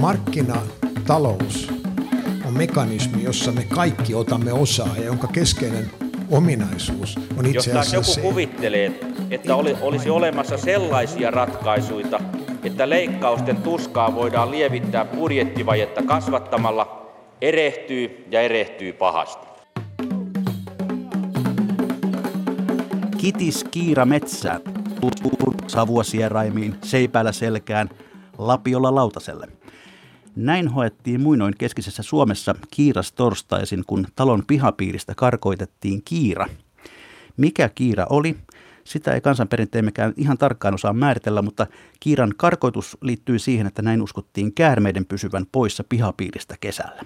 Markkinatalous on mekanismi, jossa me kaikki otamme osaa ja jonka keskeinen ominaisuus on itse asiassa Jos joku se, kuvittelee, että oli, olisi olemassa sellaisia ratkaisuja, että leikkausten tuskaa voidaan lievittää budjettivajetta kasvattamalla, erehtyy ja erehtyy pahasti. Kitis kiira metsään, savua sieraimiin, seipäällä selkään, lapiolla lautaselle. Näin hoettiin muinoin keskisessä Suomessa kiiras torstaisin, kun talon pihapiiristä karkoitettiin kiira. Mikä kiira oli, sitä ei kansanperinteemmekään ihan tarkkaan osaa määritellä, mutta kiiran karkoitus liittyy siihen, että näin uskottiin käärmeiden pysyvän poissa pihapiiristä kesällä.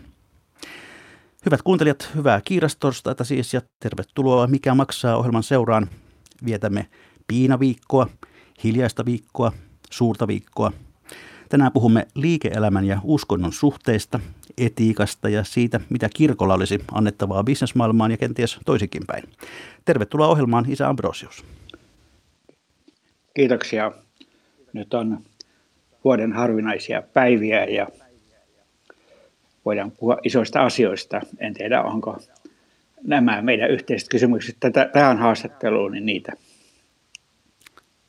Hyvät kuuntelijat, hyvää kiirastorstaita siis ja tervetuloa Mikä maksaa ohjelman seuraan. Vietämme piinaviikkoa, hiljaista viikkoa, suurta viikkoa. Tänään puhumme liike-elämän ja uskonnon suhteista, etiikasta ja siitä, mitä kirkolla olisi annettavaa bisnesmaailmaan ja kenties toisinkin päin. Tervetuloa ohjelmaan, Isä Ambrosius. Kiitoksia. Nyt on vuoden harvinaisia päiviä ja voidaan puhua isoista asioista. En tiedä, onko nämä meidän yhteiset kysymykset tähän haastatteluun, niin niitä.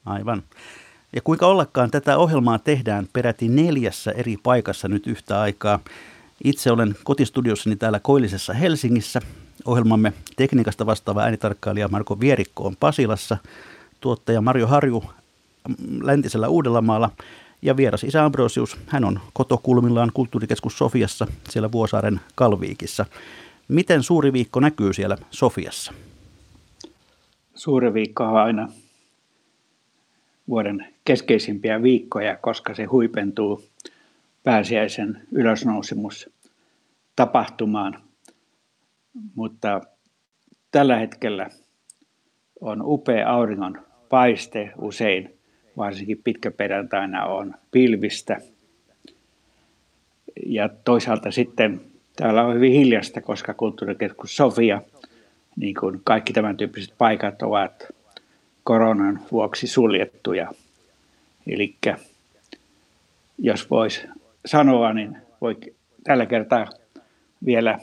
Aivan. Ja kuinka ollakaan tätä ohjelmaa tehdään peräti neljässä eri paikassa nyt yhtä aikaa. Itse olen kotistudiossani täällä Koillisessa Helsingissä. Ohjelmamme tekniikasta vastaava äänitarkkailija Marko Vierikko on Pasilassa, tuottaja Mario Harju läntisellä Uudellamaalla ja vieras isä Ambrosius, hän on kotokulmillaan kulttuurikeskus Sofiassa siellä Vuosaaren Kalviikissa. Miten suuri viikko näkyy siellä Sofiassa? Suuri viikko on aina vuoden keskeisimpiä viikkoja, koska se huipentuu pääsiäisen ylösnousemus tapahtumaan. Mutta tällä hetkellä on upea auringon paiste usein, varsinkin pitkäperjantaina on pilvistä. Ja toisaalta sitten täällä on hyvin hiljasta, koska kulttuurikeskus Sofia, niin kuin kaikki tämän tyyppiset paikat ovat koronan vuoksi suljettuja. Eli jos voisi sanoa, niin voi tällä kertaa vielä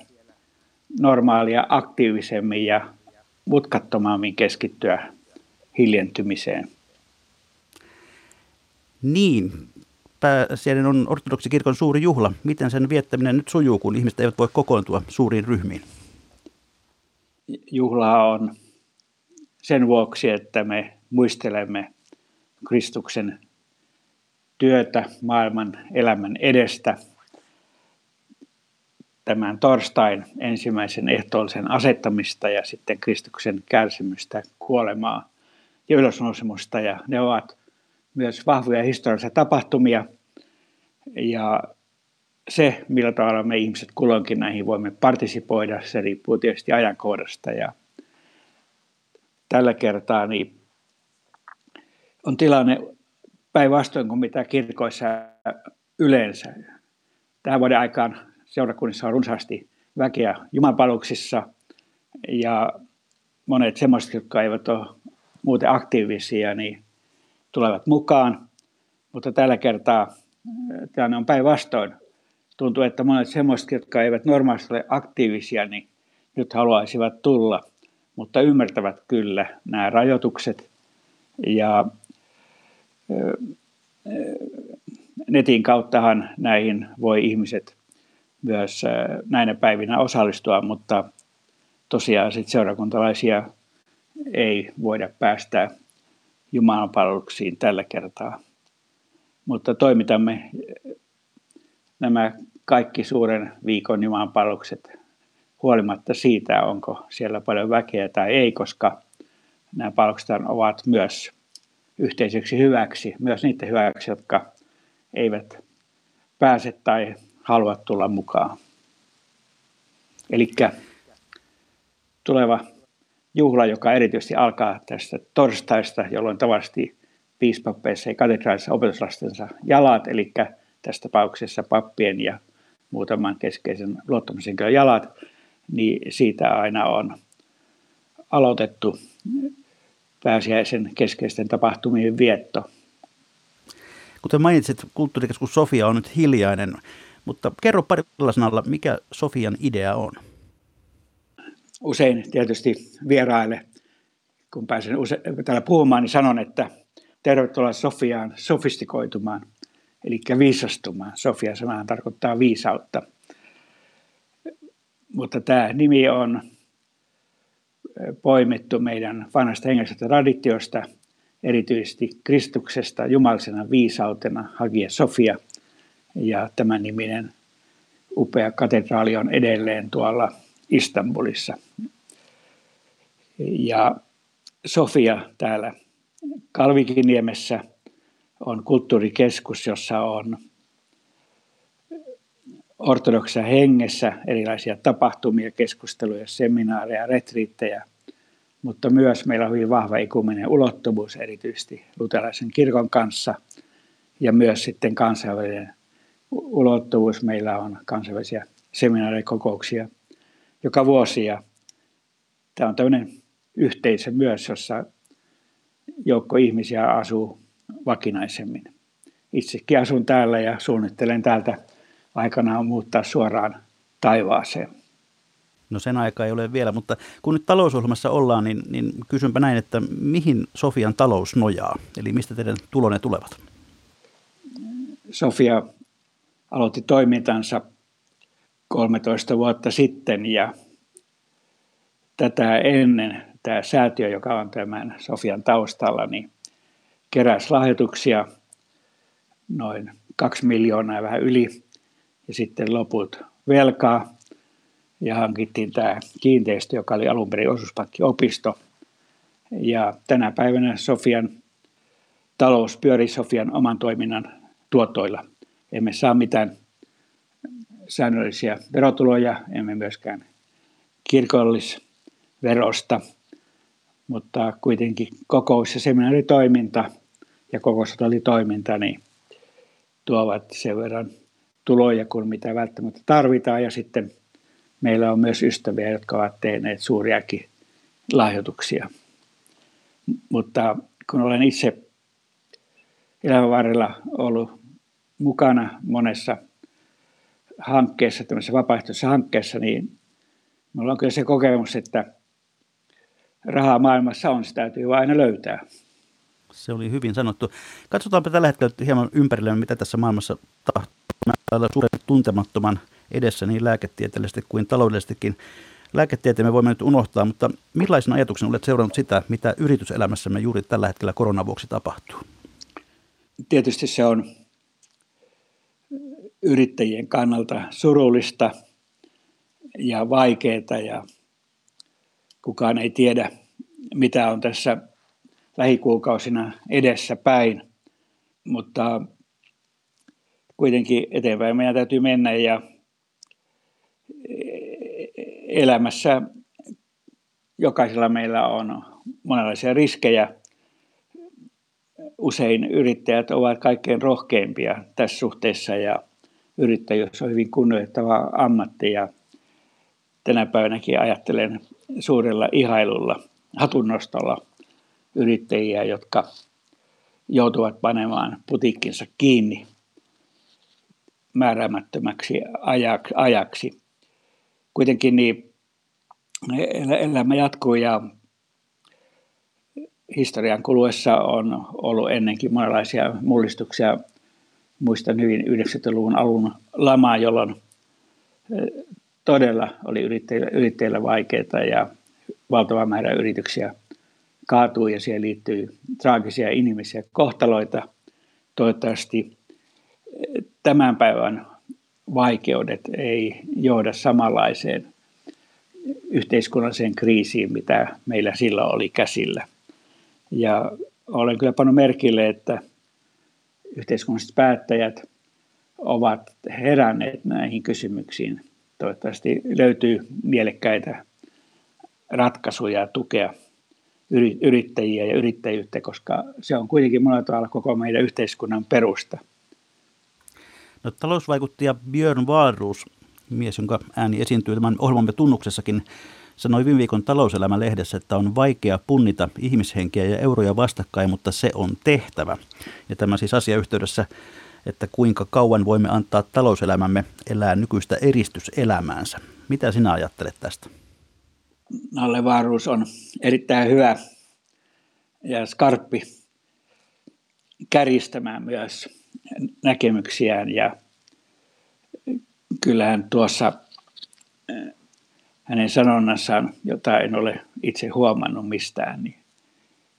normaalia aktiivisemmin ja mutkattomammin keskittyä hiljentymiseen. Niin, pääsiäinen on ortodoksikirkon suuri juhla. Miten sen viettäminen nyt sujuu, kun ihmiset eivät voi kokoontua suuriin ryhmiin? Juhla on sen vuoksi, että me muistelemme Kristuksen työtä maailman elämän edestä tämän torstain ensimmäisen ehtoollisen asettamista ja sitten Kristuksen kärsimystä, kuolemaa ja ylösnousemusta. Ja ne ovat myös vahvoja historiallisia tapahtumia. Ja se, millä tavalla me ihmiset kulloinkin näihin voimme partisipoida, se riippuu tietysti ajankohdasta. Ja tällä kertaa niin on tilanne päinvastoin kuin mitä kirkoissa yleensä. Tähän vuoden aikaan seurakunnissa on runsaasti väkeä jumapaluksissa ja monet semmoiset, jotka eivät ole muuten aktiivisia, niin tulevat mukaan. Mutta tällä kertaa tilanne on päinvastoin. Tuntuu, että monet semmoiset, jotka eivät normaalisti ole aktiivisia, niin nyt haluaisivat tulla, mutta ymmärtävät kyllä nämä rajoitukset ja netin kauttahan näihin voi ihmiset myös näinä päivinä osallistua, mutta tosiaan sit seurakuntalaisia ei voida päästää Jumalanpalveluksiin tällä kertaa. Mutta toimitamme nämä kaikki suuren viikon Jumalanpalvelukset huolimatta siitä, onko siellä paljon väkeä tai ei, koska nämä palvelukset ovat myös yhteiseksi hyväksi, myös niiden hyväksi, jotka eivät pääse tai halua tulla mukaan. Eli tuleva juhla, joka erityisesti alkaa tästä torstaista, jolloin tavallisesti piispappeissa ja katedraalissa opetuslastensa jalat, eli tässä tapauksessa pappien ja muutaman keskeisen luottamushenkilön jalat, niin siitä aina on aloitettu pääsiäisen keskeisten tapahtumien vietto Kuten mainitsit, kulttuurikeskus Sofia on nyt hiljainen, mutta kerro parilla sanalla, mikä Sofian idea on? Usein tietysti vieraille, kun pääsen use- täällä puhumaan, niin sanon, että tervetuloa Sofiaan sofistikoitumaan, eli viisastumaan. Sofia sanahan tarkoittaa viisautta. Mutta tämä nimi on poimittu meidän vanhasta hengellisestä traditiosta, erityisesti Kristuksesta jumalsena viisautena, Hagia Sofia. Ja tämän niminen upea katedraali on edelleen tuolla Istanbulissa. Ja Sofia täällä Kalvikiniemessä on kulttuurikeskus, jossa on ortodoksia hengessä erilaisia tapahtumia, keskusteluja, seminaareja, retriittejä, mutta myös meillä on hyvin vahva ikuminen ulottuvuus erityisesti luterilaisen kirkon kanssa ja myös sitten kansainvälinen ulottuvuus. Meillä on kansainvälisiä seminaarikokouksia joka vuosi ja tämä on tämmöinen yhteisö myös, jossa joukko ihmisiä asuu vakinaisemmin. Itsekin asun täällä ja suunnittelen täältä aikanaan muuttaa suoraan taivaaseen. No sen aika ei ole vielä, mutta kun nyt talousohjelmassa ollaan, niin, niin kysynpä näin, että mihin Sofian talous nojaa? Eli mistä teidän tulonne tulevat? Sofia aloitti toimintansa 13 vuotta sitten ja tätä ennen tämä säätiö, joka on tämän Sofian taustalla, niin keräsi lahjoituksia noin kaksi miljoonaa ja vähän yli ja sitten loput velkaa ja hankittiin tämä kiinteistö, joka oli alun perin osuuspankkiopisto. Ja tänä päivänä Sofian talous pyörii Sofian oman toiminnan tuotoilla. Emme saa mitään säännöllisiä verotuloja, emme myöskään kirkollisverosta, mutta kuitenkin kokous- ja seminaaritoiminta ja kokousotalitoiminta niin tuovat sen verran tuloja kuin mitä välttämättä tarvitaan. Ja sitten meillä on myös ystäviä, jotka ovat tehneet suuriakin lahjoituksia. Mutta kun olen itse elämän varrella ollut mukana monessa hankkeessa, tämmöisessä vapaaehtoisessa hankkeessa, niin minulla on kyllä se kokemus, että rahaa maailmassa on, se täytyy vain aina löytää. Se oli hyvin sanottu. Katsotaanpa tällä hetkellä hieman ympärille, mitä tässä maailmassa tapahtuu suuren tuntemattoman edessä niin lääketieteellisesti kuin taloudellisestikin. Lääketieteen me voimme nyt unohtaa, mutta millaisen ajatuksen olet seurannut sitä, mitä yrityselämässämme juuri tällä hetkellä koronan vuoksi tapahtuu? Tietysti se on yrittäjien kannalta surullista ja vaikeaa ja kukaan ei tiedä, mitä on tässä lähikuukausina edessä päin. Mutta kuitenkin eteenpäin. Meidän täytyy mennä ja elämässä jokaisella meillä on monenlaisia riskejä. Usein yrittäjät ovat kaikkein rohkeimpia tässä suhteessa ja yrittäjyys on hyvin kunnioittava ammatti. Ja tänä päivänäkin ajattelen suurella ihailulla, hatunnostolla yrittäjiä, jotka joutuvat panemaan putiikkinsa kiinni määräämättömäksi ajaksi. Kuitenkin niin elämä jatkuu ja historian kuluessa on ollut ennenkin monenlaisia mullistuksia. Muistan hyvin 90-luvun alun lamaa, jolloin e, todella oli yrittäjillä, yrittäjillä ja valtava määrä yrityksiä kaatui ja siihen liittyy traagisia inhimillisiä kohtaloita. Toivottavasti tämän päivän vaikeudet ei johda samanlaiseen yhteiskunnalliseen kriisiin, mitä meillä silloin oli käsillä. Ja olen kyllä pannut merkille, että yhteiskunnalliset päättäjät ovat heränneet näihin kysymyksiin. Toivottavasti löytyy mielekkäitä ratkaisuja tukea yrittäjiä ja yrittäjyyttä, koska se on kuitenkin monella tavalla koko meidän yhteiskunnan perusta – No, talousvaikuttaja Björn Wahlroos, mies, jonka ääni esiintyy tämän ohjelmamme tunnuksessakin, sanoi viime viikon talouselämän lehdessä, että on vaikea punnita ihmishenkiä ja euroja vastakkain, mutta se on tehtävä. Ja tämä siis asiayhteydessä, että kuinka kauan voimme antaa talouselämämme elää nykyistä eristyselämäänsä. Mitä sinä ajattelet tästä? Nalle Vaaruus on erittäin hyvä ja skarppi kärjistämään myös näkemyksiään ja kyllähän tuossa eh, hänen sanonnassaan, jota en ole itse huomannut mistään, niin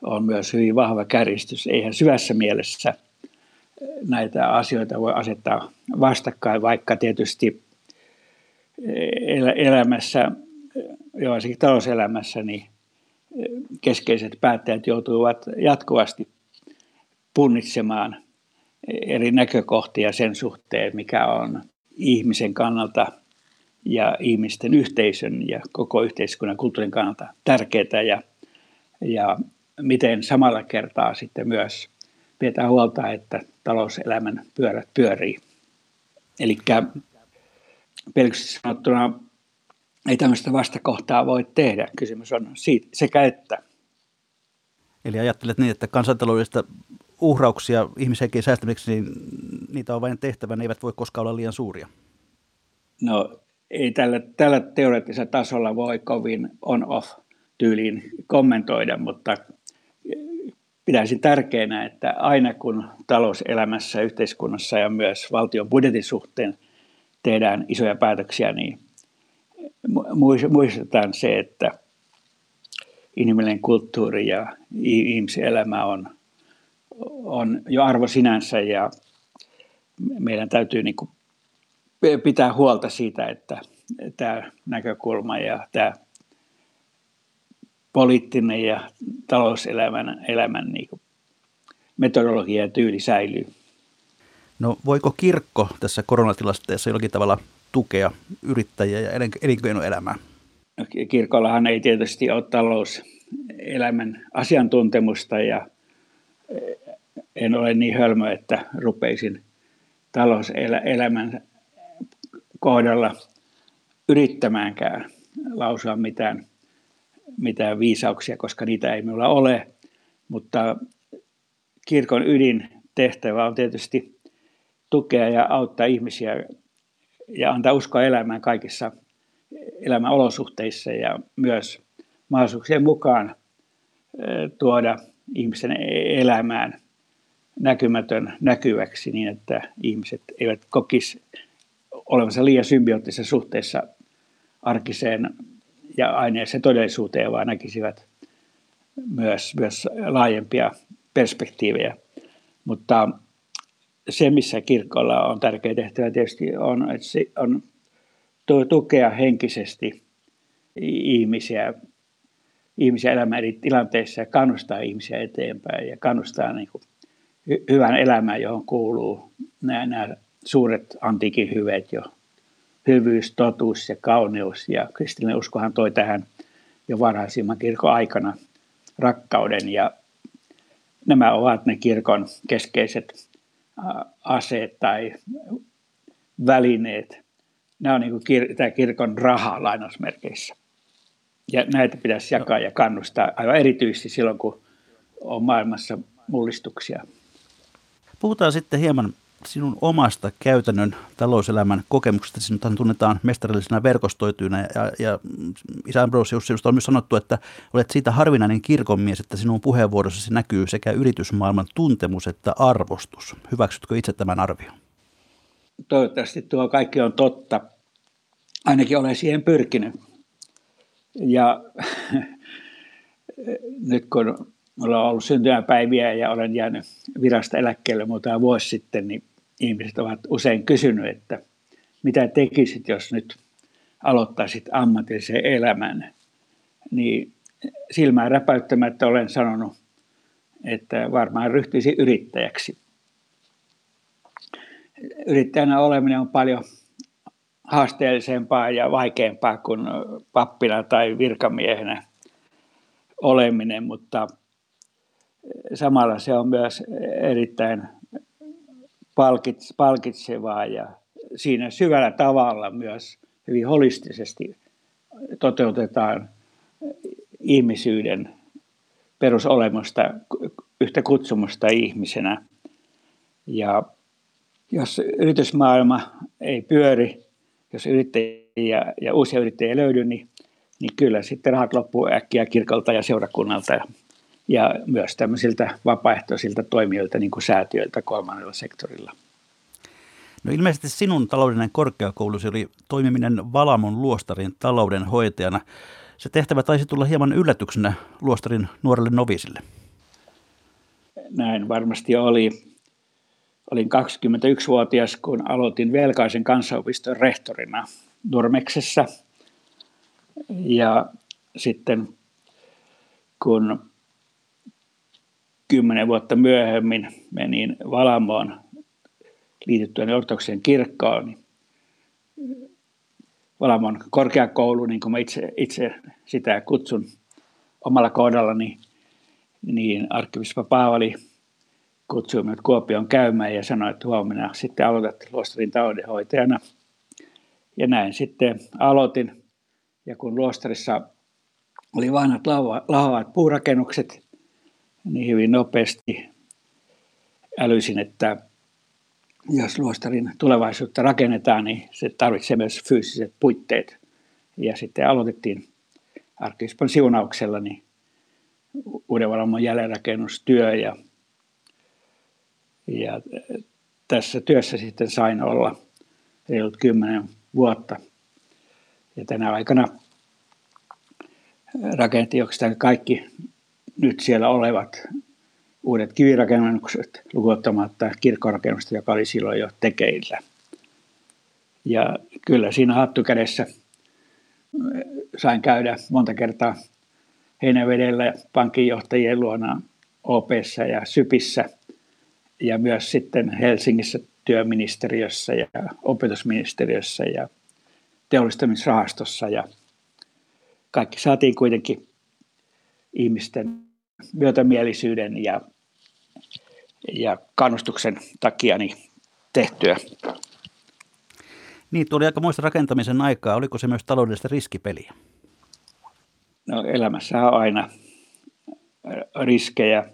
on myös hyvin vahva käristys. Eihän syvässä mielessä eh, näitä asioita voi asettaa vastakkain, vaikka tietysti eh, elämässä, varsinkin talouselämässä, niin keskeiset päättäjät joutuvat jatkuvasti punnitsemaan eri näkökohtia sen suhteen, mikä on ihmisen kannalta ja ihmisten yhteisön ja koko yhteiskunnan kulttuurin kannalta tärkeää ja, ja miten samalla kertaa sitten myös pidetään huolta, että talouselämän pyörät pyörii. Eli pelkästään sanottuna ei tämmöistä vastakohtaa voi tehdä. Kysymys on siitä, sekä että. Eli ajattelet niin, että kansantaloudesta uhrauksia ihmishenkien säästämiseksi, niin niitä on vain tehtävä, ne eivät voi koskaan olla liian suuria. No ei tällä, tällä teoreettisella tasolla voi kovin on-off tyyliin kommentoida, mutta pitäisin tärkeänä, että aina kun talouselämässä, yhteiskunnassa ja myös valtion budjetin suhteen tehdään isoja päätöksiä, niin muistetaan se, että inhimillinen kulttuuri ja ihmisen elämä on on jo arvo sinänsä ja meidän täytyy niin kuin pitää huolta siitä, että tämä näkökulma ja tämä poliittinen ja talouselämän elämän niin kuin metodologia ja tyyli säilyy. No voiko kirkko tässä koronatilanteessa jollakin tavalla tukea yrittäjiä ja elinkeinoelämää? No, kirkollahan ei tietysti ole talouselämän asiantuntemusta ja en ole niin hölmö, että rupeisin talouselämän kohdalla yrittämäänkään lausua mitään, mitään viisauksia, koska niitä ei minulla ole. Mutta kirkon ydintehtävä on tietysti tukea ja auttaa ihmisiä ja antaa uskoa elämään kaikissa elämän olosuhteissa ja myös mahdollisuuksien mukaan tuoda ihmisen elämään näkymätön näkyväksi niin, että ihmiset eivät kokisi olevansa liian symbioottisessa suhteessa arkiseen ja aineeseen todellisuuteen, vaan näkisivät myös, myös laajempia perspektiivejä. Mutta se, missä kirkolla on tärkeä tehtävä tietysti on, että se on tukea henkisesti ihmisiä, ihmisiä elämän eri tilanteissa ja kannustaa ihmisiä eteenpäin ja kannustaa niin kuin hy- hyvän elämään, johon kuuluu nämä, nämä suuret antiikin hyveet jo. Hyvyys, totuus ja kauneus. Ja kristillinen uskohan toi tähän jo varhaisimman kirkon aikana rakkauden. Ja nämä ovat ne kirkon keskeiset aseet tai välineet. Nämä on niin kuin kir- tämä kirkon raha lainausmerkeissä. Ja näitä pitäisi jakaa ja kannustaa aivan erityisesti silloin, kun on maailmassa mullistuksia. Puhutaan sitten hieman sinun omasta käytännön talouselämän kokemuksesta. Sinuthan tunnetaan mestarillisena verkostoitujana ja, ja isä Ambrosius, sinusta on myös sanottu, että olet siitä harvinainen kirkonmies, että sinun puheenvuorossasi näkyy sekä yritysmaailman tuntemus että arvostus. Hyväksytkö itse tämän arvion? Toivottavasti tuo kaikki on totta. Ainakin olen siihen pyrkinyt. Ja nyt kun Mulla on ollut syntymäpäiviä ja olen jäänyt virasta eläkkeelle muutama vuosi sitten, niin ihmiset ovat usein kysynyt, että mitä tekisit, jos nyt aloittaisit ammatillisen elämän. Niin silmään räpäyttämättä olen sanonut, että varmaan ryhtyisi yrittäjäksi. Yrittäjänä oleminen on paljon haasteellisempaa ja vaikeampaa kuin pappina tai virkamiehenä oleminen, mutta samalla se on myös erittäin palkitsevaa ja siinä syvällä tavalla myös hyvin holistisesti toteutetaan ihmisyyden perusolemusta, yhtä kutsumusta ihmisenä. Ja jos yritysmaailma ei pyöri, jos yrittäjiä ja uusia yrittäjiä löydy, niin, niin kyllä sitten rahat loppuu äkkiä kirkolta ja seurakunnalta myös tämmöisiltä vapaaehtoisilta toimijoilta, niin kuin säätiöiltä kolmannella sektorilla. No ilmeisesti sinun taloudellinen korkeakoulusi oli toimiminen Valamon luostarin talouden hoitajana. Se tehtävä taisi tulla hieman yllätyksenä luostarin nuorelle novisille. Näin varmasti oli. Olin 21-vuotias, kun aloitin Velkaisen kansanopiston rehtorina Nurmeksessa. Ja sitten kun kymmenen vuotta myöhemmin menin Valamoon liityttyä ortodoksien kirkkoon, niin Valamon korkeakoulu, niin kuin mä itse, itse sitä kutsun omalla kohdallani, niin arkkivispa Paavali kutsui minut Kuopion käymään ja sanoi, että huomenna sitten aloitat luostarin taloudenhoitajana. Ja näin sitten aloitin. Ja kun luostarissa oli vanhat lahoavat puurakennukset, niin hyvin nopeasti älysin, että jos luostarin tulevaisuutta rakennetaan, niin se tarvitsee myös fyysiset puitteet. Ja sitten aloitettiin arkkivispon siunauksella niin Uudenvalamon jälleenrakennustyö ja, ja tässä työssä sitten sain olla reilut kymmenen vuotta. Ja tänä aikana rakentiin oikeastaan kaikki nyt siellä olevat uudet kivirakennukset lukuottamatta kirkkorakennusta, joka oli silloin jo tekeillä. Ja kyllä siinä hattukädessä sain käydä monta kertaa Heinävedellä pankinjohtajien luona OPssa ja SYPissä ja myös sitten Helsingissä työministeriössä ja opetusministeriössä ja teollistamisrahastossa ja kaikki saatiin kuitenkin ihmisten myötämielisyyden ja, ja kannustuksen takia niin tehtyä. Niin, tuli aika muista rakentamisen aikaa. Oliko se myös taloudellista riskipeliä? No elämässä on aina riskejä.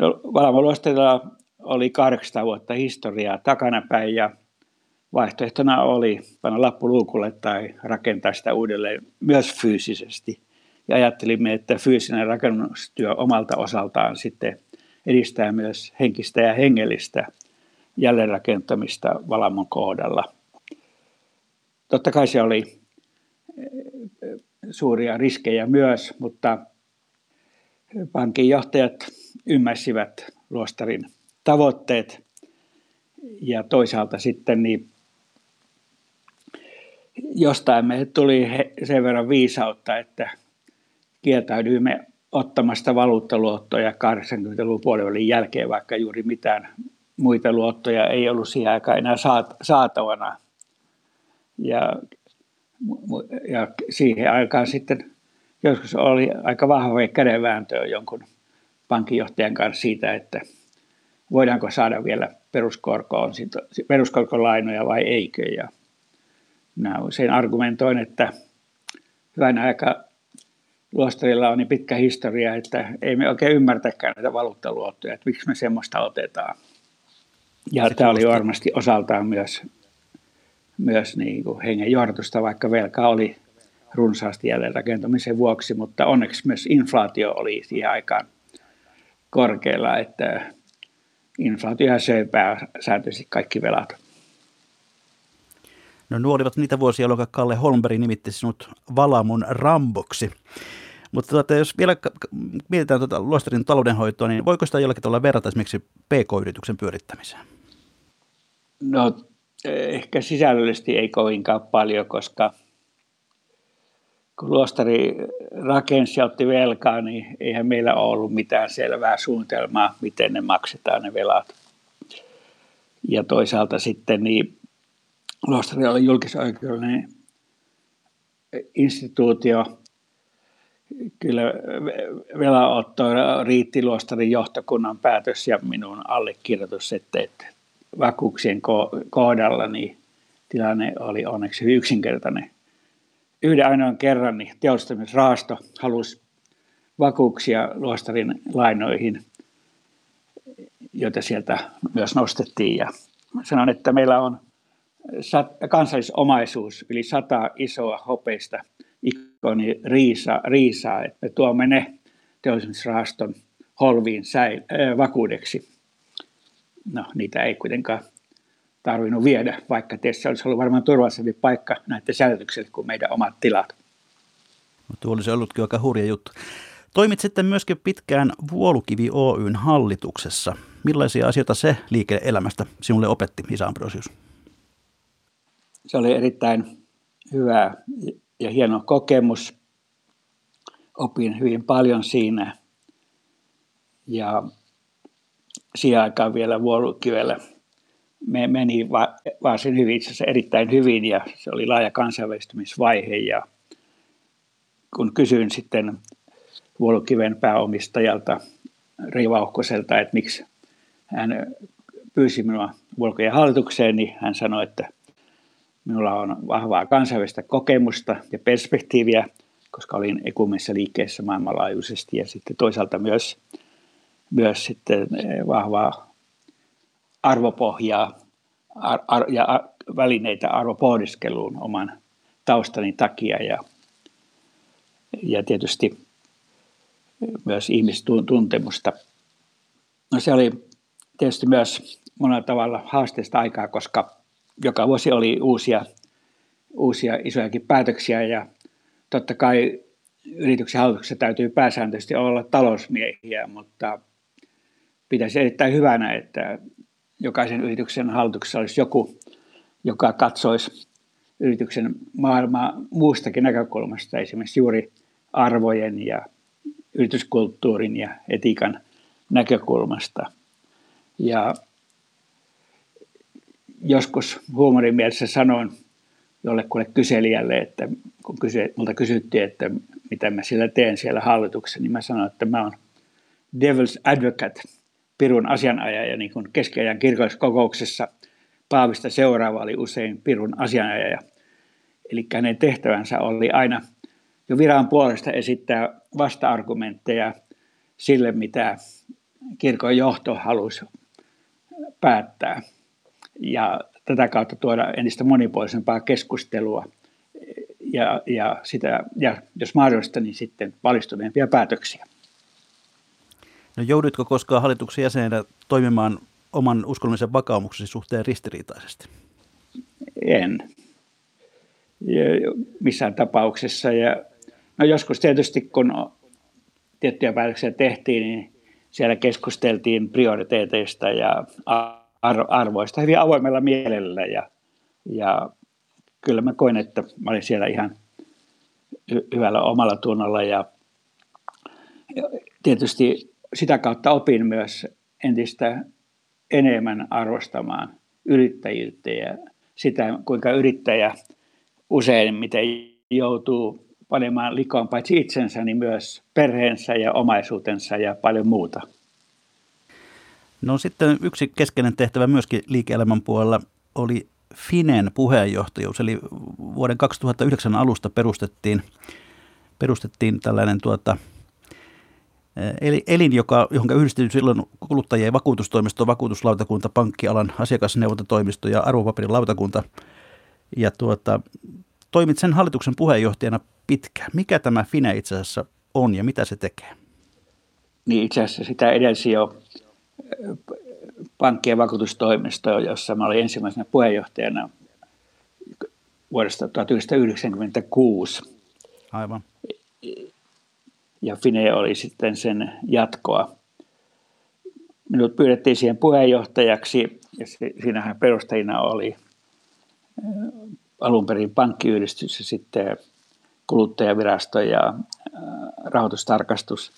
No, Valvolosteella oli 800 vuotta historiaa takanapäin ja vaihtoehtona oli panna lappu luukulle tai rakentaa sitä uudelleen myös fyysisesti – ja ajattelimme, että fyysinen rakennustyö omalta osaltaan sitten edistää myös henkistä ja hengellistä jälleenrakentamista Valamon kohdalla. Totta kai se oli eh, suuria riskejä myös, mutta pankin johtajat ymmärsivät luostarin tavoitteet ja toisaalta sitten niin jostain me tuli sen verran viisautta, että kieltäydyimme ottamasta valuuttaluottoja 80-luvun puolivälin jälkeen, vaikka juuri mitään muita luottoja ei ollut siihen aikaan enää saatavana. Ja, ja siihen aikaan sitten joskus oli aika vahva kädenvääntöä jonkun pankinjohtajan kanssa siitä, että voidaanko saada vielä peruskorkoon, peruskorkolainoja vai eikö. Ja minä usein argumentoin, että hyvän aika luostarilla on niin pitkä historia, että ei me oikein ymmärtäkään näitä valuuttaluottoja, että miksi me semmoista otetaan. Ja Se tämä oli varmasti osaltaan myös, myös niin kuin hengen johdotusta, vaikka velka oli runsaasti jälleen rakentamisen vuoksi, mutta onneksi myös inflaatio oli siihen aikaan korkealla, että inflaatio söi pääsääntöisesti kaikki velat. No nuo olivat niitä vuosia, jolloin Kalle Holmberg nimitti sinut Valamun Ramboksi. Mutta tuota, jos vielä mietitään tuota luostarin taloudenhoitoa, niin voiko sitä jollakin tavalla verrata esimerkiksi PK-yrityksen pyörittämiseen? No ehkä sisällöllisesti ei kovinkaan paljon, koska kun luostari rakensi ja otti velkaa, niin eihän meillä ollut mitään selvää suunnitelmaa, miten ne maksetaan ne velat. Ja toisaalta sitten niin luostari oli julkisoikeudellinen instituutio, kyllä velanotto riitti luostarin johtokunnan päätös ja minun allekirjoitus, että, että vakuuksien kohdalla niin tilanne oli onneksi hyvin yksinkertainen. yhden ainoan kerran niin teollistamisraasto halusi vakuuksia luostarin lainoihin, joita sieltä myös nostettiin. Ja sanon, että meillä on kansallisomaisuus, yli sata isoa hopeista ikoni riisa, riisaa, että me tuomme ne teollisuusrahaston holviin säil, äh, vakuudeksi. No, niitä ei kuitenkaan tarvinnut viedä, vaikka tässä olisi ollut varmaan turvallisempi paikka näiden säilytykselle kuin meidän omat tilat. No, tuo olisi ollutkin aika hurja juttu. Toimit sitten myöskin pitkään Vuolukivi Oyn hallituksessa. Millaisia asioita se liike-elämästä sinulle opetti, Isa Ambrosius? Se oli erittäin hyvä ja hieno kokemus. Opin hyvin paljon siinä. Ja siihen aikaan vielä Vuolukivellä me meni va- varsin hyvin, itse asiassa erittäin hyvin ja se oli laaja kansainvälistymisvaihe ja kun kysyin sitten Vuolukiven pääomistajalta Rivauhkoselta, että miksi hän pyysi minua Vuolukiven hallitukseen, niin hän sanoi, että minulla on vahvaa kansainvälistä kokemusta ja perspektiiviä, koska olin ekumenissa liikkeessä maailmanlaajuisesti ja sitten toisaalta myös, myös sitten vahvaa arvopohjaa ar, ar, ja ar, välineitä arvopohdiskeluun oman taustani takia ja, ja tietysti myös ihmistuntemusta. No se oli tietysti myös monella tavalla haasteista aikaa, koska joka vuosi oli uusia, uusia isojakin päätöksiä ja totta kai yrityksen hallituksessa täytyy pääsääntöisesti olla talousmiehiä, mutta pitäisi erittäin hyvänä, että jokaisen yrityksen hallituksessa olisi joku, joka katsoisi yrityksen maailmaa muustakin näkökulmasta, esimerkiksi juuri arvojen ja yrityskulttuurin ja etiikan näkökulmasta. Ja joskus huumorin mielessä sanoin jollekulle kyselijälle, että kun kyse, multa kysyttiin, että mitä mä siellä teen siellä hallituksessa, niin mä sanoin, että mä oon devil's advocate – Pirun asianajaja, niin kuin keskiajan kirkolliskokouksessa Paavista seuraava oli usein Pirun asianajaja. Eli hänen tehtävänsä oli aina jo viran puolesta esittää vasta-argumentteja sille, mitä kirkon johto halusi päättää. Ja tätä kautta tuoda entistä monipuolisempaa keskustelua ja, ja, sitä, ja jos mahdollista, niin sitten valistuneempia päätöksiä. No joudutko koskaan hallituksen jäsenenä toimimaan oman uskonnollisen vakaumuksesi suhteen ristiriitaisesti? En. Missään tapauksessa. Ja, no joskus tietysti, kun tiettyjä päätöksiä tehtiin, niin siellä keskusteltiin prioriteeteista ja arvoista hyvin avoimella mielellä. Ja, ja kyllä mä koin, että mä olin siellä ihan hyvällä omalla tunnolla ja tietysti sitä kautta opin myös entistä enemmän arvostamaan yrittäjyyttä ja sitä, kuinka yrittäjä useimmiten joutuu panemaan likoon paitsi itsensä, niin myös perheensä ja omaisuutensa ja paljon muuta. No sitten yksi keskeinen tehtävä myöskin liike-elämän puolella oli Finen puheenjohtajuus, eli vuoden 2009 alusta perustettiin, perustettiin tällainen tuota, Eli elin, joka, johon yhdistyi silloin kuluttajien vakuutustoimisto, vakuutuslautakunta, pankkialan asiakasneuvontatoimisto ja arvopaperilautakunta. Ja tuota, toimit sen hallituksen puheenjohtajana pitkään. Mikä tämä FINE itse asiassa on ja mitä se tekee? Niin itse asiassa sitä edelsi jo pankkien vakuutustoimisto, jossa mä olin ensimmäisenä puheenjohtajana vuodesta 1996. Aivan ja Fine oli sitten sen jatkoa. Minut pyydettiin siihen puheenjohtajaksi ja siinähän perustajina oli alun perin pankkiyhdistys ja sitten kuluttajavirasto ja rahoitustarkastus.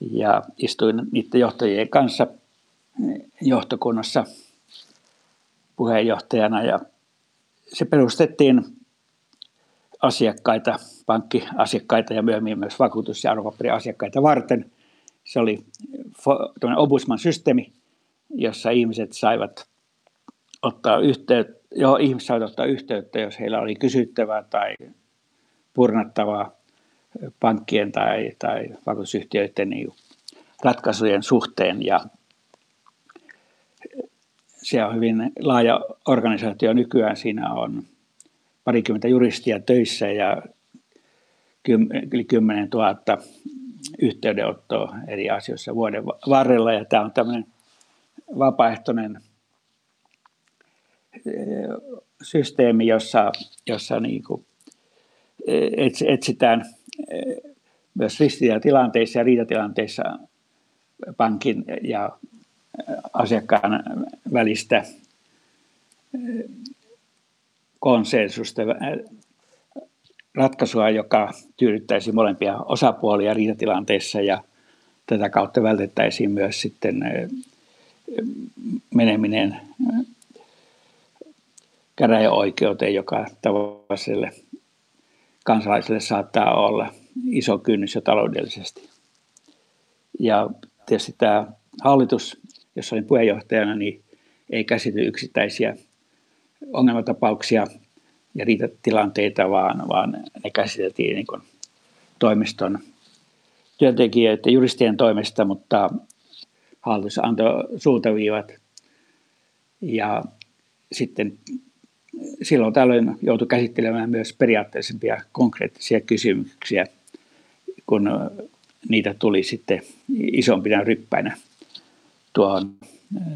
Ja istuin niiden johtajien kanssa johtokunnassa puheenjohtajana ja se perustettiin asiakkaita, pankkiasiakkaita ja myöhemmin myös vakuutus- ja arvopaperiasiakkaita varten. Se oli obusman-systeemi, jossa ihmiset saivat ottaa yhteyttä, johon ihmiset saivat ottaa yhteyttä, jos heillä oli kysyttävää tai purnattavaa pankkien tai, tai vakuutusyhtiöiden niin ratkaisujen suhteen. Ja se on hyvin laaja organisaatio nykyään. Siinä on parikymmentä juristia töissä ja yli 10 000 yhteydenottoa eri asioissa vuoden varrella. Ja tämä on tämmöinen vapaaehtoinen systeemi, jossa, jossa niin kuin etsitään myös ristiriitatilanteissa ja riitatilanteissa pankin ja asiakkaan välistä konsensusta, ratkaisua, joka tyydyttäisi molempia osapuolia riitatilanteessa ja tätä kautta vältettäisiin myös sitten meneminen käräjäoikeuteen, joka tavalliselle kansalaiselle saattaa olla iso kynnys jo taloudellisesti. Ja tietysti tämä hallitus, jossa olin puheenjohtajana, niin ei käsity yksittäisiä ongelmatapauksia ja riitatilanteita, vaan, vaan ne käsiteltiin niin kuin toimiston työntekijöiden, juristien toimesta, mutta hallitus antoi suuntaviivat ja sitten silloin tällöin joutui käsittelemään myös periaatteellisempia konkreettisia kysymyksiä, kun niitä tuli sitten isompina ryppäinä tuohon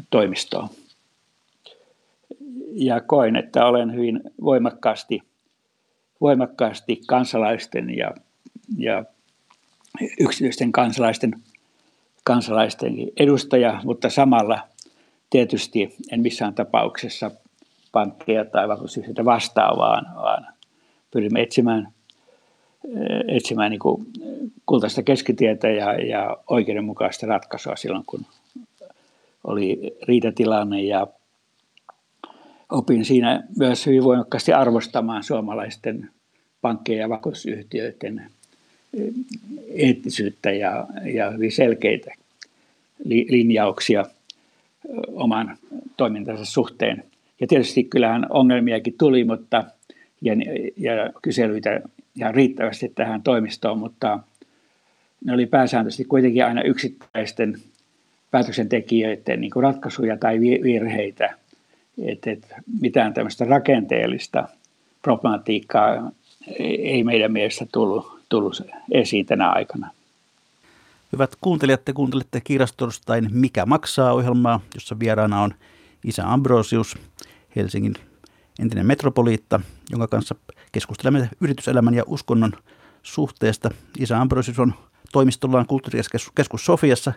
toimistoon. Ja koin, että olen hyvin voimakkaasti, voimakkaasti kansalaisten ja, ja yksityisten kansalaisten, kansalaisten edustaja, mutta samalla tietysti en missään tapauksessa pankkeja tai vakuutusyhtiöitä vastaan, vaan, vaan pyrimme etsimään, eh, etsimään niin kuin kultaista keskitietä ja, ja oikeudenmukaista ratkaisua silloin, kun oli riitatilanne ja opin siinä myös hyvin voimakkaasti arvostamaan suomalaisten pankkien ja vakuutusyhtiöiden eh, eettisyyttä ja, ja hyvin selkeitä linjauksia oman toimintansa suhteen. Ja tietysti kyllähän ongelmiakin tuli, mutta, ja, ja kyselyitä ja riittävästi tähän toimistoon, mutta ne oli pääsääntöisesti kuitenkin aina yksittäisten päätöksentekijöiden niin kuin ratkaisuja tai virheitä. Et, et mitään tämmöistä rakenteellista problematiikkaa ei meidän mielestä tullut, tullut esiin tänä aikana. Hyvät kuuntelijat, te kuuntelette Kiirastorstain Mikä maksaa ohjelmaa, jossa vieraana on isä Ambrosius, Helsingin entinen metropoliitta, jonka kanssa keskustelemme yrityselämän ja uskonnon suhteesta. Isä Ambrosius on toimistollaan kulttuurikeskus Sofiassa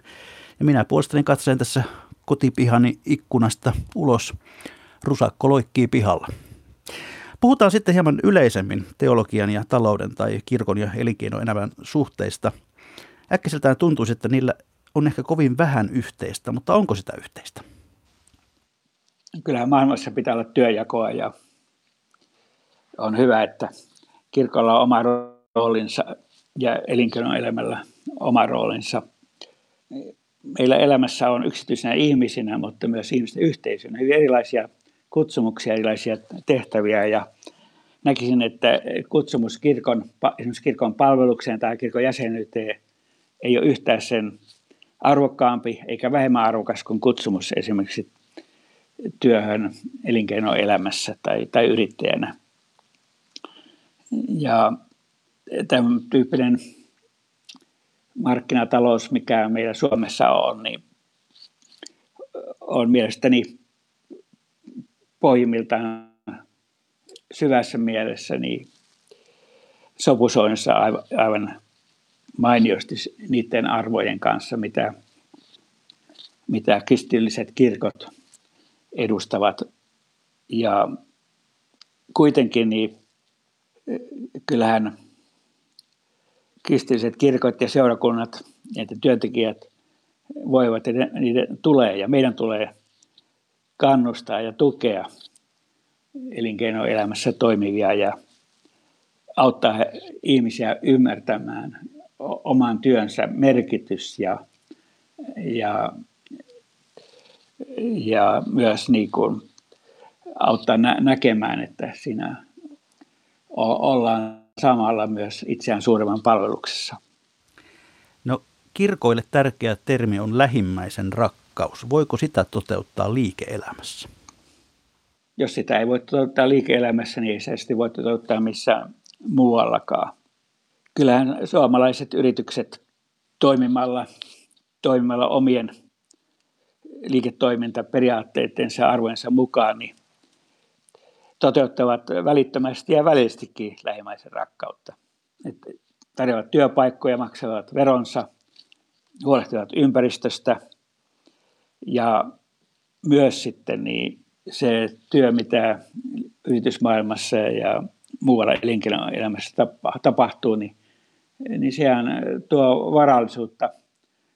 ja minä puolestani katselen tässä kotipihani ikkunasta ulos. Rusakko loikkii pihalla. Puhutaan sitten hieman yleisemmin teologian ja talouden tai kirkon ja elinkeinoelämän suhteista. Äkkiseltään tuntuisi, että niillä on ehkä kovin vähän yhteistä, mutta onko sitä yhteistä? Kyllähän maailmassa pitää olla työjakoa ja on hyvä, että kirkolla on oma roolinsa ja elinkeinoelämällä oma roolinsa. Meillä elämässä on yksityisenä ihmisinä, mutta myös ihmisten yhteisönä hyvin erilaisia kutsumuksia, erilaisia tehtäviä ja näkisin, että kutsumus kirkon, esimerkiksi kirkon palvelukseen tai kirkon jäsenyyteen ei ole yhtään sen arvokkaampi eikä vähemmän arvokas kuin kutsumus esimerkiksi työhön elinkeinoelämässä tai, tai yrittäjänä. Ja tämän tyyppinen markkinatalous, mikä meillä Suomessa on, niin on mielestäni pohjimmiltaan syvässä mielessä niin sopusoinnissa aivan mainiosti niiden arvojen kanssa, mitä, mitä kristilliset kirkot edustavat. Ja kuitenkin niin kyllähän kristilliset kirkot ja seurakunnat, että työntekijät voivat, että niiden tulee ja meidän tulee kannustaa ja tukea elinkeinoelämässä toimivia ja auttaa ihmisiä ymmärtämään oman työnsä merkitys ja, ja ja myös niin kuin auttaa nä- näkemään, että siinä ollaan samalla myös itseään suuremman palveluksessa. No kirkoille tärkeä termi on lähimmäisen rakkaus. Voiko sitä toteuttaa liike-elämässä? Jos sitä ei voi toteuttaa liike-elämässä, niin ei se sitten voi toteuttaa missään muuallakaan. Kyllähän suomalaiset yritykset toimimalla, toimimalla omien liiketoimintaperiaatteittensa ja arvojensa mukaan, niin toteuttavat välittömästi ja välillisestikin lähimmäisen rakkautta. Et tarjoavat työpaikkoja, maksavat veronsa, huolehtivat ympäristöstä ja myös sitten niin se työ, mitä yritysmaailmassa ja muualla elinkeinoelämässä tapahtuu, niin, niin sehän tuo varallisuutta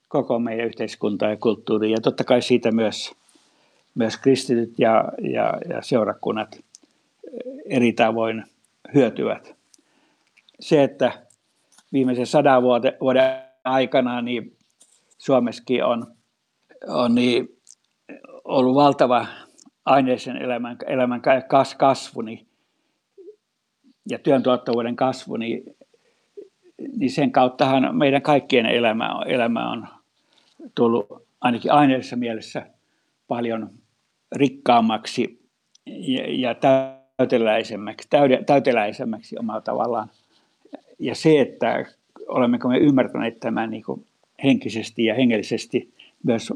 koko meidän yhteiskuntaan ja kulttuuriin. Ja totta kai siitä myös, myös kristityt ja, ja, ja seurakunnat eri tavoin hyötyvät. Se, että viimeisen sadan vuoden, vuoden aikana niin Suomessakin on, on niin ollut valtava aineisen elämän, elämän kas, kasvu niin, ja työn tuottavuuden kasvu, niin, niin sen kauttahan meidän kaikkien elämä, elämä on tullut ainakin aineellisessa mielessä paljon rikkaammaksi ja, ja täyteläisemmäksi, täyde, täyteläisemmäksi omalla tavallaan. Ja se, että olemmeko me ymmärtäneet tämän niin kuin henkisesti ja hengellisesti myös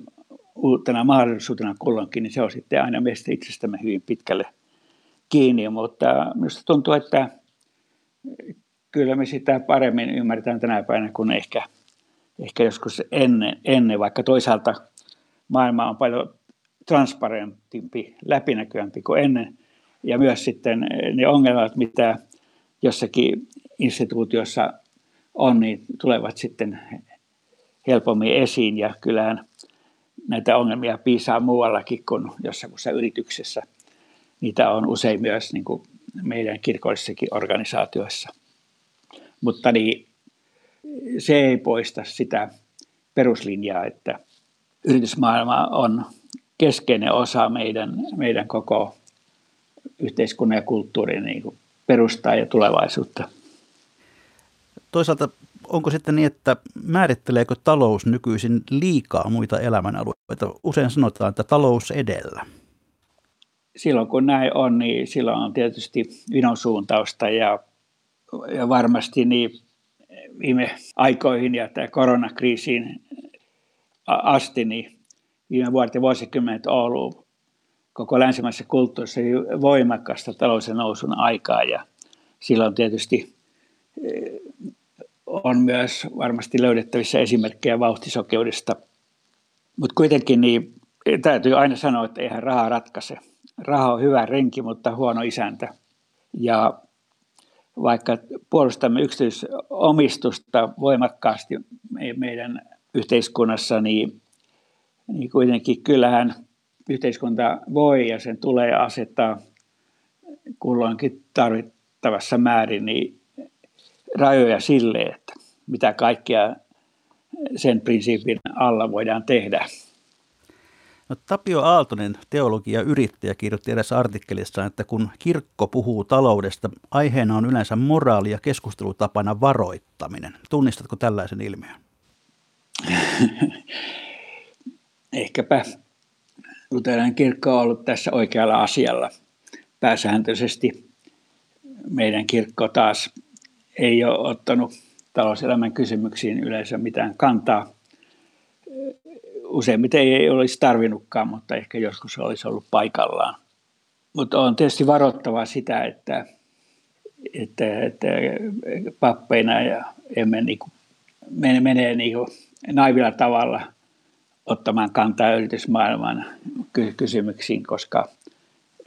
uutena mahdollisuutena kulloinkin, niin se on sitten aina meistä itsestämme hyvin pitkälle kiinni. Mutta minusta tuntuu, että kyllä me sitä paremmin ymmärretään tänä päivänä kuin ehkä, ehkä joskus ennen, ennen, vaikka toisaalta maailma on paljon transparentimpi, läpinäkyvämpi kuin ennen. Ja myös sitten ne ongelmat, mitä jossakin instituutiossa on, niin tulevat sitten helpommin esiin. Ja kyllähän näitä ongelmia piisaa muuallakin kuin jossakin yrityksessä. Niitä on usein myös niin kuin meidän kirkollisissakin organisaatioissa. Mutta niin, se ei poista sitä peruslinjaa, että yritysmaailma on keskeinen osa meidän, meidän koko yhteiskunnan ja kulttuurin niin kuin perustaa ja tulevaisuutta. Toisaalta onko sitten niin, että määritteleekö talous nykyisin liikaa muita elämänalueita? Usein sanotaan, että talous edellä. Silloin kun näin on, niin silloin on tietysti vinon suuntausta ja, ja varmasti niin viime aikoihin ja tämä koronakriisiin asti, niin viime vuodet ja vuosikymmenet ollut koko länsimaisessa kulttuurissa voimakasta talousen nousun aikaa ja silloin tietysti on myös varmasti löydettävissä esimerkkejä vauhtisokeudesta. Mutta kuitenkin niin, täytyy aina sanoa, että eihän raha ratkaise. Raha on hyvä renki, mutta huono isäntä. Ja vaikka puolustamme yksityisomistusta voimakkaasti meidän yhteiskunnassa, niin, niin kuitenkin kyllähän yhteiskunta voi ja sen tulee asettaa kulloinkin tarvittavassa määrin niin rajoja sille, että mitä kaikkea sen prinsiipin alla voidaan tehdä. No, Tapio Aaltonen, teologia yrittäjä, kirjoitti edes artikkelissa, että kun kirkko puhuu taloudesta, aiheena on yleensä moraali ja keskustelutapana varoittaminen. Tunnistatko tällaisen ilmiön? Ehkäpä luterilainen kirkko on ollut tässä oikealla asialla. Pääsääntöisesti meidän kirkko taas ei ole ottanut talouselämän kysymyksiin yleensä mitään kantaa. Useimmiten ei olisi tarvinnutkaan, mutta ehkä joskus olisi ollut paikallaan. Mutta on tietysti varoittava sitä, että, että, että pappeina ja emme niin kuin, menee, menee niin kuin naivilla tavalla ottamaan kantaa yritysmaailman kysymyksiin, koska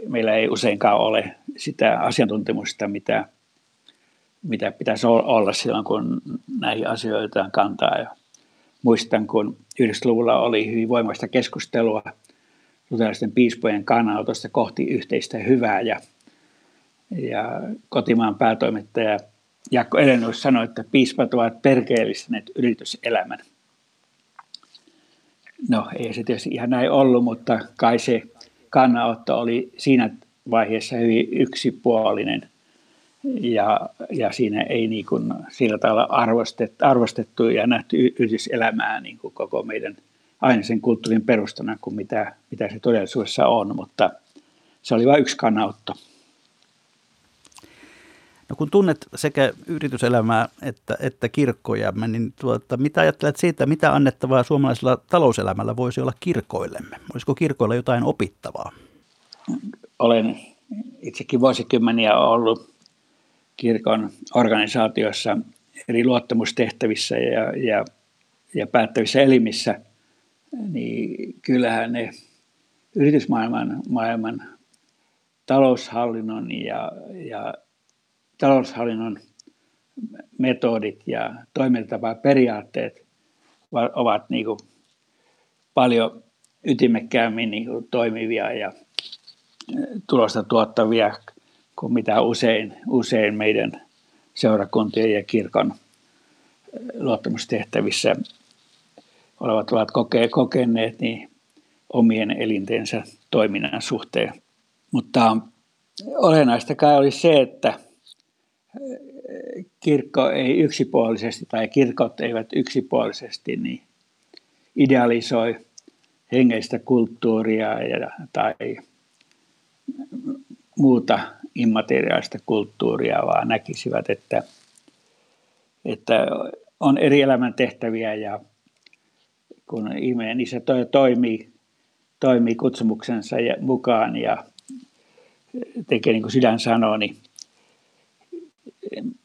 meillä ei useinkaan ole sitä asiantuntemusta, mitä mitä pitäisi olla silloin, kun näihin asioihin kantaa. Ja muistan, kun 90-luvulla oli hyvin voimakasta keskustelua luterilaisten piispojen kannanotosta kohti yhteistä hyvää ja, ja kotimaan päätoimittaja Jaakko Elenus sanoi, että piispat ovat perkeellistäneet yrityselämän. No ei se tietysti ihan näin ollut, mutta kai se kannanotto oli siinä vaiheessa hyvin yksipuolinen – ja, ja siinä ei niin kuin sillä tavalla arvostettu, arvostettu ja nähty yrityselämää niin kuin koko meidän aina sen kulttuurin perustana kuin mitä, mitä se todellisuudessa on, mutta se oli vain yksi kannanotto. No kun tunnet sekä yrityselämää että, että kirkkoja, niin tuota, mitä ajattelet siitä, mitä annettavaa suomalaisella talouselämällä voisi olla kirkoillemme? Olisiko kirkoilla jotain opittavaa? Olen itsekin vuosikymmeniä ollut kirkon organisaatiossa eri luottamustehtävissä ja, ja, ja päättävissä elimissä, niin kyllähän ne yritysmaailman maailman taloushallinnon ja, ja taloushallinnon metodit ja periaatteet ovat niin kuin paljon ytimekkäämmin niin kuin toimivia ja tulosta tuottavia kuin mitä usein, usein meidän seurakuntien ja kirkon luottamustehtävissä olevat ovat koke, kokeneet niin omien elintensä toiminnan suhteen. Mutta olennaista kai oli se, että kirkko ei yksipuolisesti tai kirkot eivät yksipuolisesti niin idealisoi hengeistä kulttuuria ja, tai muuta immateriaalista kulttuuria, vaan näkisivät, että, että on eri elämäntehtäviä ja kun ihminen niissä toimii, toimii kutsumuksensa mukaan ja tekee niin kuin sydän sanoo, niin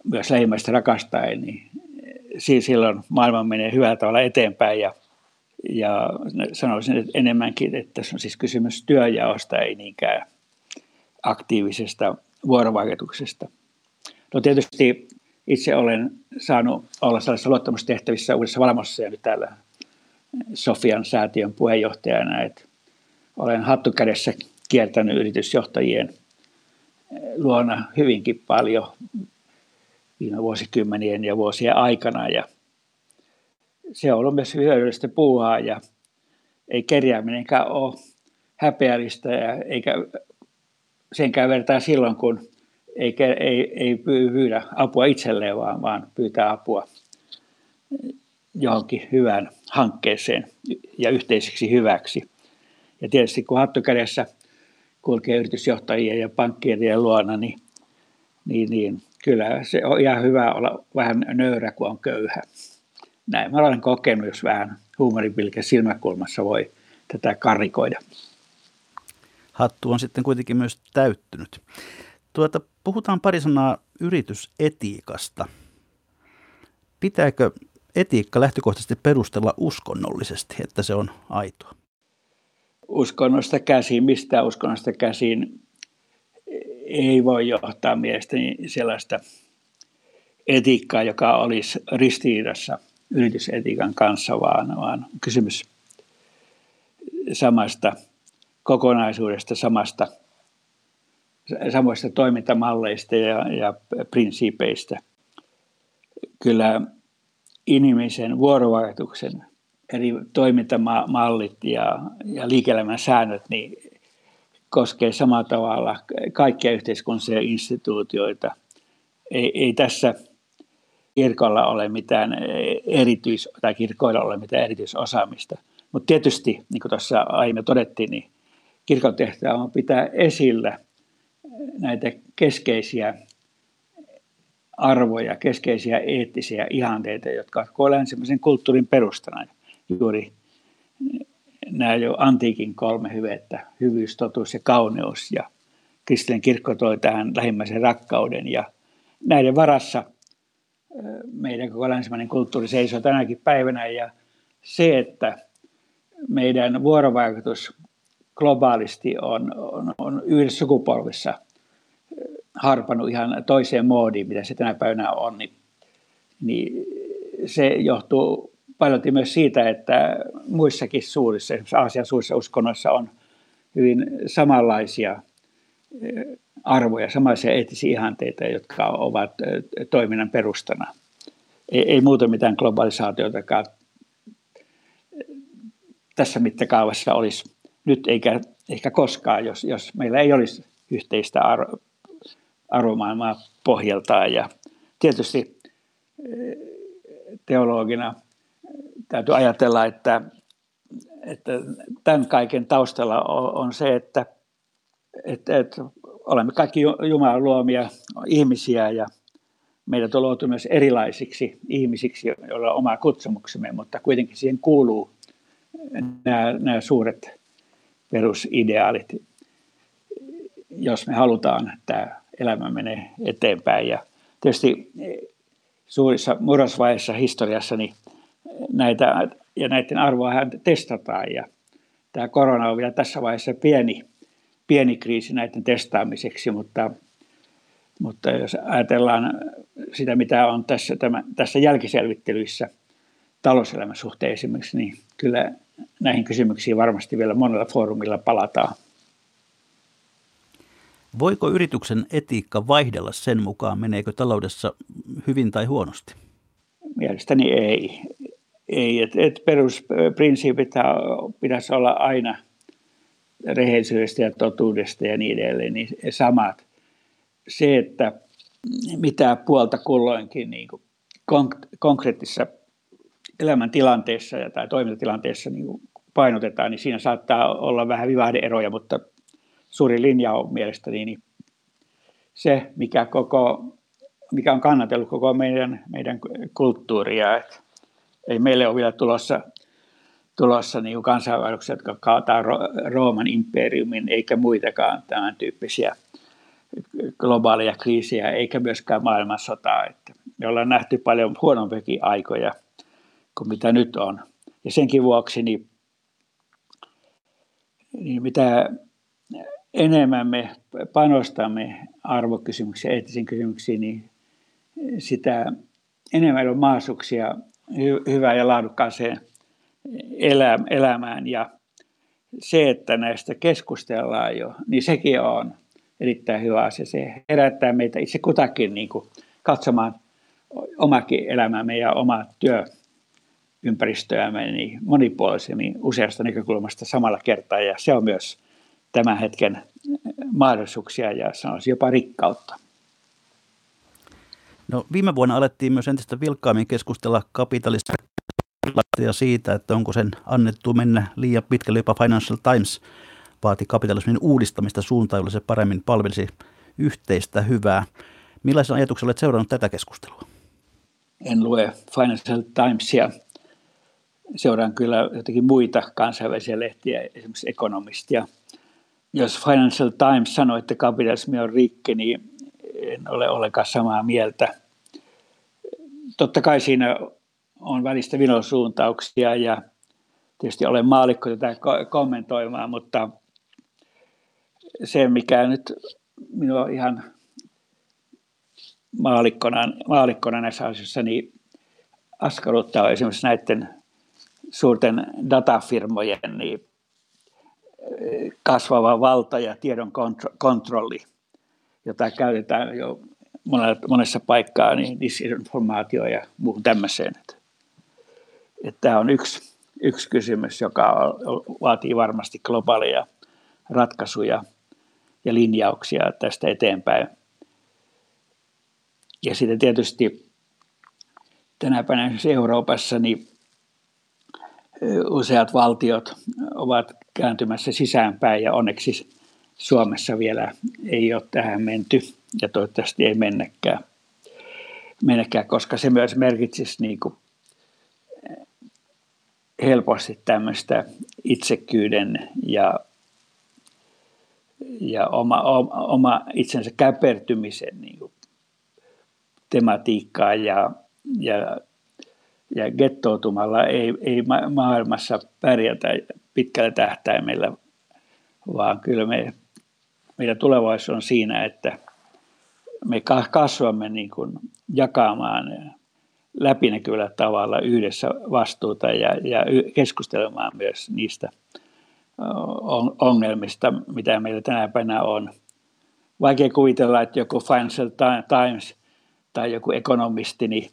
myös lähimmäistä rakastaen, niin silloin maailma menee hyvällä tavalla eteenpäin ja, ja sanoisin että enemmänkin, että tässä on siis kysymys työjaosta, ei niinkään aktiivisesta vuorovaikutuksesta. No tietysti itse olen saanut olla sellaisissa luottamustehtävissä Uudessa Valmossa ja nyt täällä Sofian säätiön puheenjohtajana, että olen hattukädessä kiertänyt yritysjohtajien luona hyvinkin paljon viime vuosikymmenien ja vuosien aikana ja se on ollut myös hyödyllistä puuhaa ja ei kerjääminenkään ole häpeällistä ja eikä senkään vertaa silloin, kun ei, ei, ei pyydä apua itselleen, vaan, vaan pyytää apua johonkin hyvään hankkeeseen ja yhteiseksi hyväksi. Ja tietysti kun hattukädessä kulkee yritysjohtajien ja pankkien luona, niin, niin, niin kyllä se on ihan hyvä olla vähän nöyrä, kun on köyhä. Näin mä olen kokenut, jos vähän huumoripilke silmäkulmassa voi tätä karikoida. Hattu on sitten kuitenkin myös täyttynyt. Tuota, puhutaan pari sanaa yritysetiikasta. Pitääkö etiikka lähtökohtaisesti perustella uskonnollisesti, että se on aitoa? Uskonnosta käsin, mistä uskonnosta käsin ei voi johtaa mielestäni sellaista etiikkaa, joka olisi ristiriidassa yritysetiikan kanssa, vaan, vaan kysymys samasta kokonaisuudesta, samasta, samoista toimintamalleista ja, ja prinsiipeistä. Kyllä inhimillisen vuorovaikutuksen eri toimintamallit ja, ja liike-elämän säännöt niin koskee samalla tavalla kaikkia yhteiskunnallisia instituutioita. Ei, ei tässä kirkolla ole mitään erityis, tai kirkoilla ole mitään erityisosaamista. Mutta tietysti, niin kuin tuossa aiemmin todettiin, niin kirkon tehtävä on pitää esillä näitä keskeisiä arvoja, keskeisiä eettisiä ihanteita, jotka ovat länsimäisen kulttuurin perustana. Juuri nämä jo antiikin kolme hyvettä, hyvyys, totuus ja kauneus. Ja kristillinen kirkko toi tähän lähimmäisen rakkauden. Ja näiden varassa meidän koko länsimainen kulttuuri seisoo tänäkin päivänä. Ja se, että meidän vuorovaikutus globaalisti on, on, on yhdessä sukupolvessa harpannut ihan toiseen moodiin, mitä se tänä päivänä on, niin, niin se johtuu paljon myös siitä, että muissakin suurissa, esimerkiksi Aasian suurissa uskonnoissa on hyvin samanlaisia eh, arvoja, samanlaisia eettisiä ihanteita, jotka ovat eh, toiminnan perustana. Ei, ei muuta mitään globalisaatiotakaan tässä mittakaavassa olisi nyt eikä ehkä koskaan, jos, jos meillä ei olisi yhteistä arvo, arvomaailmaa pohjaltaan. Ja tietysti teologina täytyy ajatella, että, että tämän kaiken taustalla on se, että, että, että olemme kaikki Jumalan luomia ihmisiä ja meidät on luotu myös erilaisiksi ihmisiksi, joilla on oma kutsumuksemme, mutta kuitenkin siihen kuuluu nämä, nämä suuret perusideaalit, jos me halutaan, että elämä menee eteenpäin. Ja tietysti suurissa murrosvaiheissa historiassa niin näitä, ja näiden arvoa testataan. Ja tämä korona on vielä tässä vaiheessa pieni, pieni kriisi näiden testaamiseksi, mutta, mutta jos ajatellaan sitä, mitä on tässä, tämä, tässä jälkiselvittelyissä talouselämän suhteen esimerkiksi, niin kyllä näihin kysymyksiin varmasti vielä monella foorumilla palataan. Voiko yrityksen etiikka vaihdella sen mukaan, meneekö taloudessa hyvin tai huonosti? Mielestäni ei. ei et, et perusprinsiipit pitäisi olla aina rehellisyydestä ja totuudesta ja niin edelleen, niin samat. Se, että mitä puolta kulloinkin niin kuin konkreettisessa elämäntilanteessa tai toimintatilanteessa niin kuin painotetaan, niin siinä saattaa olla vähän vivahdeeroja, mutta suuri linja on mielestäni niin se, mikä, koko, mikä on kannatellut koko meidän, meidän kulttuuria. Et ei meille ole vielä tulossa, tulossa niin kansainvälisiä, jotka kaataa Rooman imperiumin, eikä muitakaan tämän tyyppisiä globaaleja kriisejä, eikä myöskään maailmansotaa. Että me ollaan nähty paljon huonompiakin aikoja kuin mitä nyt on. Ja senkin vuoksi niin, niin mitä enemmän me panostamme arvokysymyksiin, eettisiin kysymyksiin, niin sitä enemmän on mahdollisuuksia hy- hyvään ja laadukkaaseen elä- elämään. Ja se, että näistä keskustellaan jo, niin sekin on erittäin hyvä asia. Se herättää meitä itse kutakin niin kuin katsomaan omakin elämämme ja omaa työympäristöämme niin monipuolisemmin useasta näkökulmasta samalla kertaa. Ja se on myös tämän hetken mahdollisuuksia ja sanoisin jopa rikkautta. No, viime vuonna alettiin myös entistä vilkkaammin keskustella kapitalista ja siitä, että onko sen annettu mennä liian pitkälle. Jopa Financial Times vaati kapitalismin uudistamista suuntaan, jolla se paremmin palvelisi yhteistä hyvää. Millaisen ajatuksen olet seurannut tätä keskustelua? En lue Financial Timesia. Seuraan kyllä jotenkin muita kansainvälisiä lehtiä, esimerkiksi Economistia – jos Financial Times sanoo, että kapitalismi on rikki, niin en ole ollenkaan samaa mieltä. Totta kai siinä on välistä vinosuuntauksia ja tietysti olen maalikko tätä kommentoimaan, mutta se, mikä nyt minua ihan maalikkona, maalikkona näissä asioissa, niin askarruttaa esimerkiksi näiden suurten datafirmojen niin kasvava valta ja tiedon kontrolli, jota käytetään jo monessa paikkaa niin disinformaatio ja muuhun tämmöiseen. Tämä on yksi, yksi kysymys, joka vaatii varmasti globaaleja ratkaisuja ja linjauksia tästä eteenpäin. Ja sitten tietysti tänä päivänä Euroopassa niin useat valtiot ovat kääntymässä sisäänpäin ja onneksi Suomessa vielä ei ole tähän menty ja toivottavasti ei mennäkään, mennäkään koska se myös merkitsisi niin kuin helposti tämmöistä itsekyyden ja, ja oma, oma, oma itsensä käpertymisen niin kuin tematiikkaa ja, ja ja gettoutumalla ei, ei maailmassa pärjätä pitkällä tähtäimellä, vaan kyllä me, meidän tulevaisuus on siinä, että me kasvamme niin kuin jakamaan läpinäkyvällä tavalla yhdessä vastuuta ja, ja keskustelemaan myös niistä ongelmista, mitä meillä tänä päivänä on. Vaikea kuvitella, että joku Financial Times tai joku ekonomisti niin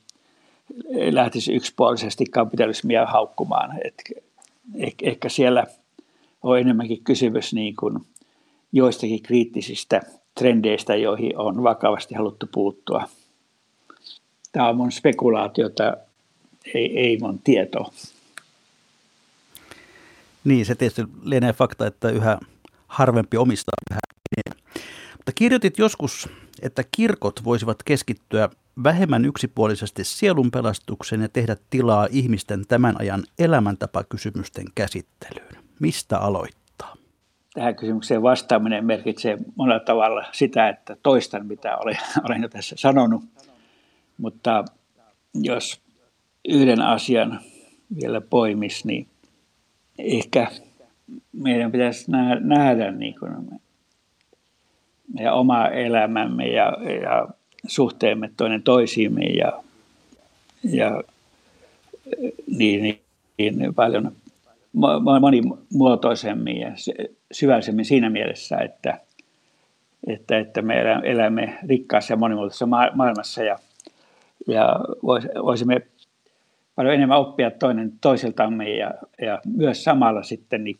lähtisi yksipuolisesti kapitalismia haukkumaan. Et ehkä siellä on enemmänkin kysymys niin kuin joistakin kriittisistä trendeistä, joihin on vakavasti haluttu puuttua. Tämä on mun spekulaatiota, ei, ei mun tietoa. Niin, se tietysti lienee fakta, että yhä harvempi omistaa yhä Mutta kirjoitit joskus, että kirkot voisivat keskittyä vähemmän yksipuolisesti sielunpelastukseen ja tehdä tilaa ihmisten tämän ajan elämäntapakysymysten käsittelyyn. Mistä aloittaa? Tähän kysymykseen vastaaminen merkitsee monella tavalla sitä, että toistan mitä olen, olen jo tässä sanonut. Mutta jos yhden asian vielä poimis, niin ehkä meidän pitäisi nähdä niin kuin meidän oma elämämme ja, ja suhteemme toinen toisiimme ja, ja niin, niin, paljon monimuotoisemmin ja syvällisemmin siinä mielessä, että, että, että me elämme rikkaassa ja monimuotoisessa maailmassa ja, ja voisimme paljon enemmän oppia toinen toisiltamme ja, ja myös samalla sitten niin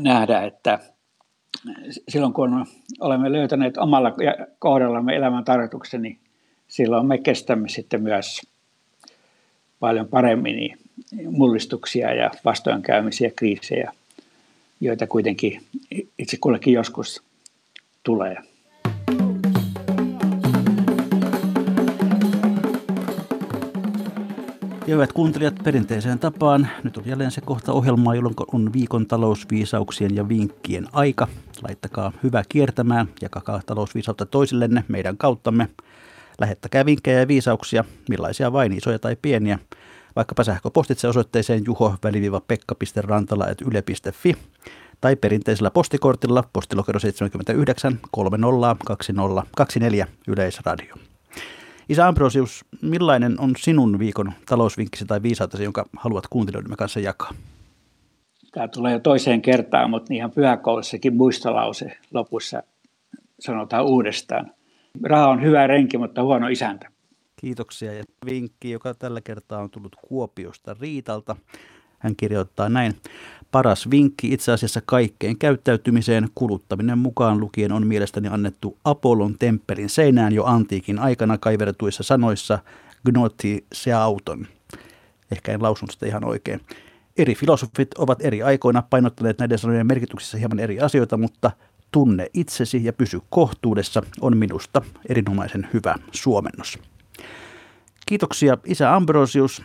nähdä, että silloin kun olemme löytäneet omalla kohdallamme elämän tarkoituksen, niin silloin me kestämme sitten myös paljon paremmin niin mullistuksia ja vastoinkäymisiä, kriisejä, joita kuitenkin itse kullekin joskus tulee. Ja hyvät kuuntelijat, perinteiseen tapaan, nyt on jälleen se kohta ohjelmaa, jolloin on viikon talousviisauksien ja vinkkien aika. Laittakaa hyvä kiertämään, jakakaa talousviisautta toisillenne meidän kauttamme. Lähettäkää vinkkejä ja viisauksia, millaisia vain, isoja tai pieniä, vaikkapa sähköpostitse osoitteeseen juho-rantala.yle.fi tai perinteisellä postikortilla postilokero 79 30 20 24 Yleisradio. Isä Ambrosius, millainen on sinun viikon talousvinkkisi tai viisautesi, jonka haluat kuuntelijoidemme kanssa jakaa? Tämä tulee jo toiseen kertaan, mutta ihan pyhäkoulussakin muistolause lopussa sanotaan uudestaan. Raha on hyvä renki, mutta huono isäntä. Kiitoksia. Ja vinkki, joka tällä kertaa on tullut Kuopiosta Riitalta. Hän kirjoittaa näin. Paras vinkki itse asiassa kaikkeen käyttäytymiseen kuluttaminen mukaan lukien on mielestäni annettu Apollon temppelin seinään jo antiikin aikana kaivertuissa sanoissa gnoti se auton. Ehkä en lausunut sitä ihan oikein. Eri filosofit ovat eri aikoina painottaneet näiden sanojen merkityksissä hieman eri asioita, mutta tunne itsesi ja pysy kohtuudessa on minusta erinomaisen hyvä suomennos. Kiitoksia isä Ambrosius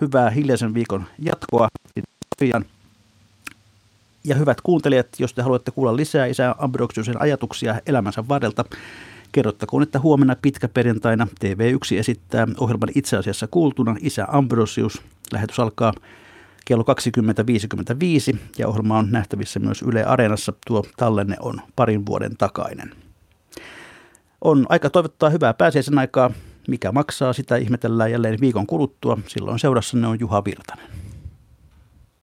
hyvää hiljaisen viikon jatkoa. Ja hyvät kuuntelijat, jos te haluatte kuulla lisää Isä Ambrosiusen ajatuksia elämänsä varrelta, kerrottakoon, että huomenna pitkä perjantaina TV1 esittää ohjelman itse asiassa kuultuna Isä Ambrosius. Lähetys alkaa kello 20.55 ja ohjelma on nähtävissä myös Yle Areenassa. Tuo tallenne on parin vuoden takainen. On aika toivottaa hyvää pääsiäisen aikaa. Mikä maksaa, sitä ihmetellään jälleen viikon kuluttua. Silloin seurassanne on Juha Virtanen.